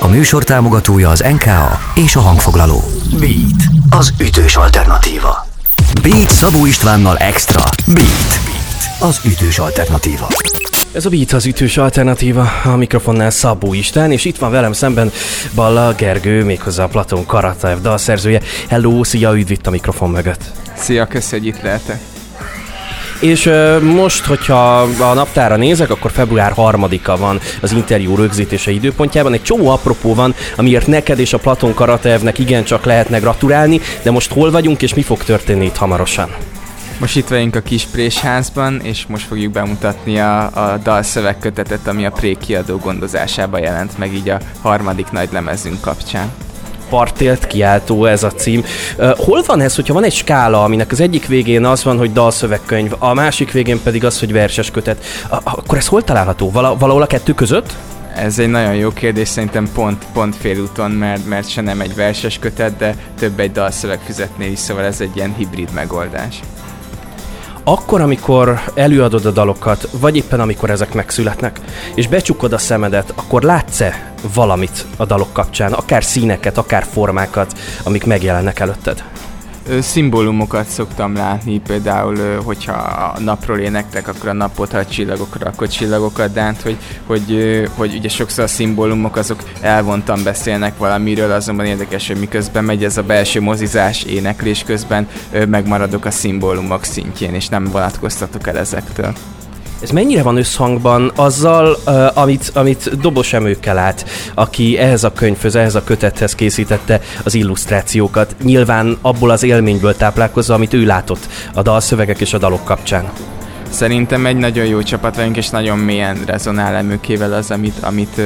A műsor támogatója az NKA és a hangfoglaló. Beat, az ütős alternatíva. Beat Szabó Istvánnal Extra. Beat, az ütős alternatíva. Ez a Beat az ütős alternatíva, a mikrofonnál Szabó István, és itt van velem szemben Balla Gergő, méghozzá a Platon Karatev dalszerzője. Hello, szia, üdv itt a mikrofon mögött. Szia, köszi, hogy itt lehetek. És most, hogyha a naptára nézek, akkor február 3-a van az interjú rögzítése időpontjában. Egy csomó apropó van, amiért neked és a Platon Karatevnek igencsak lehetne gratulálni, de most hol vagyunk, és mi fog történni itt hamarosan? Most itt vagyunk a kis Présházban, és most fogjuk bemutatni a, a dalszövegkötetet, ami a Pré kiadó gondozásában jelent meg így a harmadik nagy lemezünk kapcsán partélt kiáltó ez a cím. Hol van ez, hogyha van egy skála, aminek az egyik végén az van, hogy dalszövegkönyv, a másik végén pedig az, hogy verses kötet, akkor ez hol található? Val- valahol a kettő között? Ez egy nagyon jó kérdés, szerintem pont, pont félúton, mert, mert se nem egy verses kötet, de több egy dalszövegfüzetnél is, szóval ez egy ilyen hibrid megoldás akkor, amikor előadod a dalokat, vagy éppen amikor ezek megszületnek, és becsukod a szemedet, akkor látsz-e valamit a dalok kapcsán, akár színeket, akár formákat, amik megjelennek előtted? Szimbólumokat szoktam látni, például, hogyha a napról énektek, akkor a napot, ha a csillagokra, akkor csillagokat, de hát, hogy, hogy, hogy ugye sokszor a szimbólumok azok elvontan beszélnek valamiről, azonban érdekes, hogy miközben megy ez a belső mozizás éneklés közben, megmaradok a szimbólumok szintjén, és nem vonatkoztatok el ezektől. Ez mennyire van összhangban azzal, uh, amit, amit Dobos Emőkkel át, aki ehhez a könyvhöz, ehhez a kötethez készítette az illusztrációkat, nyilván abból az élményből táplálkozva, amit ő látott a dalszövegek és a dalok kapcsán? Szerintem egy nagyon jó csapat vagyunk, és nagyon mélyen rezonál emőkével az, amit, amit,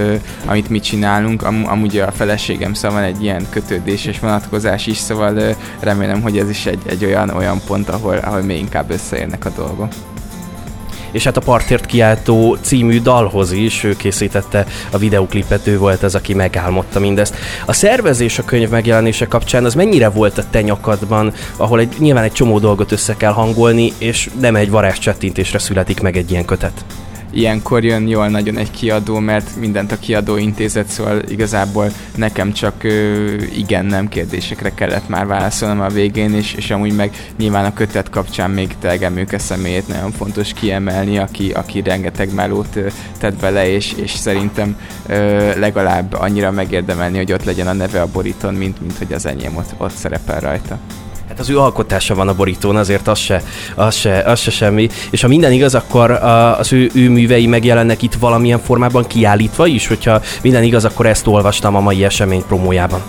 amit mi csinálunk. Am, amúgy a feleségem szóval egy ilyen kötődés és vonatkozás is, szóval remélem, hogy ez is egy, egy olyan, olyan pont, ahol, ahol még inkább összeérnek a dolgok és hát a Partért kiáltó című dalhoz is ő készítette a videoklipet, ő volt az, aki megálmodta mindezt. A szervezés a könyv megjelenése kapcsán az mennyire volt a te nyakadban, ahol egy, nyilván egy csomó dolgot össze kell hangolni, és nem egy varázscsettintésre születik meg egy ilyen kötet? Ilyenkor jön jól nagyon egy kiadó, mert mindent a kiadó intézet, szóval igazából nekem csak ö, igen-nem kérdésekre kellett már válaszolnom a végén, és, és amúgy meg nyilván a kötet kapcsán még Telgemőke személyét nagyon fontos kiemelni, aki, aki rengeteg melót ö, tett bele, és, és szerintem ö, legalább annyira megérdemelni, hogy ott legyen a neve a borítón, mint, mint hogy az enyém ott, ott szerepel rajta. Hát az ő alkotása van a borítón, azért az se, az se, az se semmi. És ha minden igaz, akkor az ő, ő művei megjelennek itt valamilyen formában kiállítva is, hogyha minden igaz, akkor ezt olvastam a mai esemény promójában.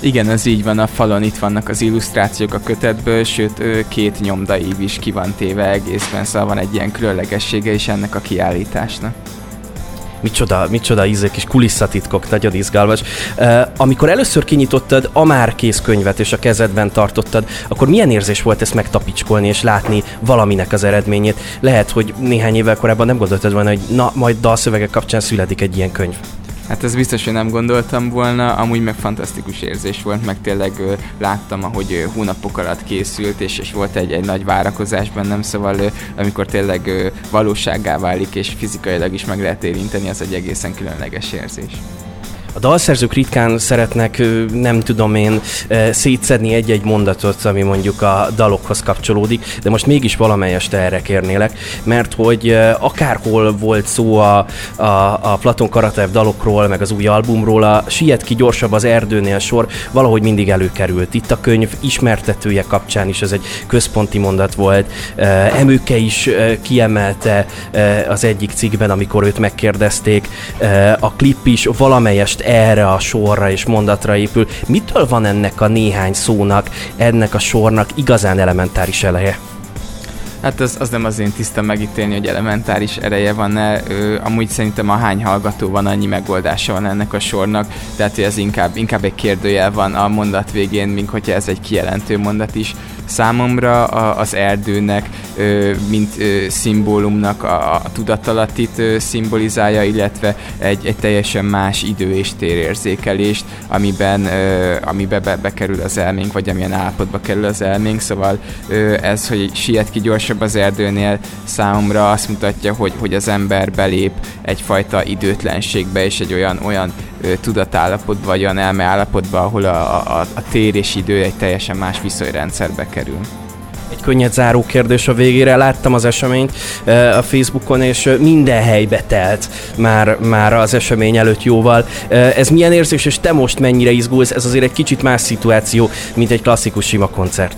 Igen, ez így van, a falon itt vannak az illusztrációk a kötetből, sőt két nyomdaív is ki van téve egészben, szóval van egy ilyen különlegessége is ennek a kiállításnak micsoda, micsoda ízek kis kulisszatitkok, nagyon izgalmas. Amikor először kinyitottad a már kész könyvet és a kezedben tartottad, akkor milyen érzés volt ezt megtapicskolni és látni valaminek az eredményét? Lehet, hogy néhány évvel korábban nem gondoltad volna, hogy na, majd dalszövegek kapcsán születik egy ilyen könyv. Hát ez biztos, hogy nem gondoltam volna, amúgy meg fantasztikus érzés volt, meg tényleg ö, láttam, ahogy ö, hónapok alatt készült, és, és volt egy, egy nagy várakozás bennem, szóval ö, amikor tényleg ö, valósággá válik, és fizikailag is meg lehet érinteni, az egy egészen különleges érzés. A dalszerzők ritkán szeretnek, nem tudom én, szétszedni egy-egy mondatot, ami mondjuk a dalokhoz kapcsolódik, de most mégis valamelyest erre kérnélek, mert hogy akárhol volt szó a, a, a Platon Karatev dalokról, meg az új albumról, a Siet ki gyorsabb az erdőnél sor valahogy mindig előkerült. Itt a könyv ismertetője kapcsán is ez egy központi mondat volt. Emőke is kiemelte az egyik cikkben, amikor őt megkérdezték. A klip is valamelyest erre a sorra és mondatra épül. Mitől van ennek a néhány szónak, ennek a sornak igazán elementáris eleje? Hát az, az nem az én tisztem megítélni, hogy elementáris ereje van-e. Ö, amúgy szerintem a hány hallgató van, annyi megoldása van ennek a sornak, tehát hogy ez inkább, inkább egy kérdőjel van a mondat végén, mint hogyha ez egy kijelentő mondat is. Számomra az erdőnek, mint ö, szimbólumnak a, a tudatalattit ö, szimbolizálja, illetve egy, egy teljesen más idő és térérzékelést, amiben, amiben be, bekerül az elménk, vagy amilyen állapotba kerül az elménk, szóval ez, hogy siet ki legfontosabb az erdőnél számomra azt mutatja, hogy, hogy az ember belép egyfajta időtlenségbe és egy olyan, olyan tudatállapotba, vagy olyan elmeállapotba, ahol a, a, a tér és idő egy teljesen más viszonyrendszerbe kerül. Egy könnyed záró kérdés a végére. Láttam az eseményt a Facebookon, és minden helybe telt már, már az esemény előtt jóval. Ez milyen érzés, és te most mennyire izgulsz? Ez azért egy kicsit más szituáció, mint egy klasszikus sima koncert.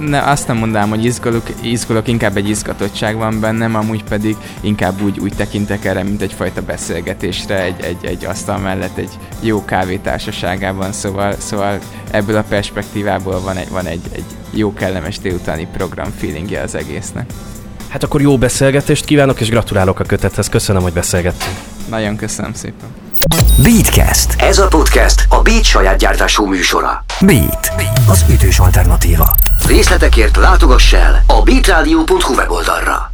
Ne, azt nem mondanám, hogy izgulok, izgulok, inkább egy izgatottság van bennem, amúgy pedig inkább úgy, úgy tekintek erre, mint egyfajta beszélgetésre, egy, egy, egy asztal mellett egy jó kávétársaságában, szóval, szóval ebből a perspektívából van egy, van egy, egy jó kellemes délutáni program feelingje az egésznek. Hát akkor jó beszélgetést kívánok, és gratulálok a kötethez. Köszönöm, hogy beszélgettünk. Nagyon köszönöm szépen. Beatcast. Ez a podcast a Beat saját gyártású műsora. Beat. Az ütős alternatíva. Részletekért látogass el a beatradio.hu weboldalra.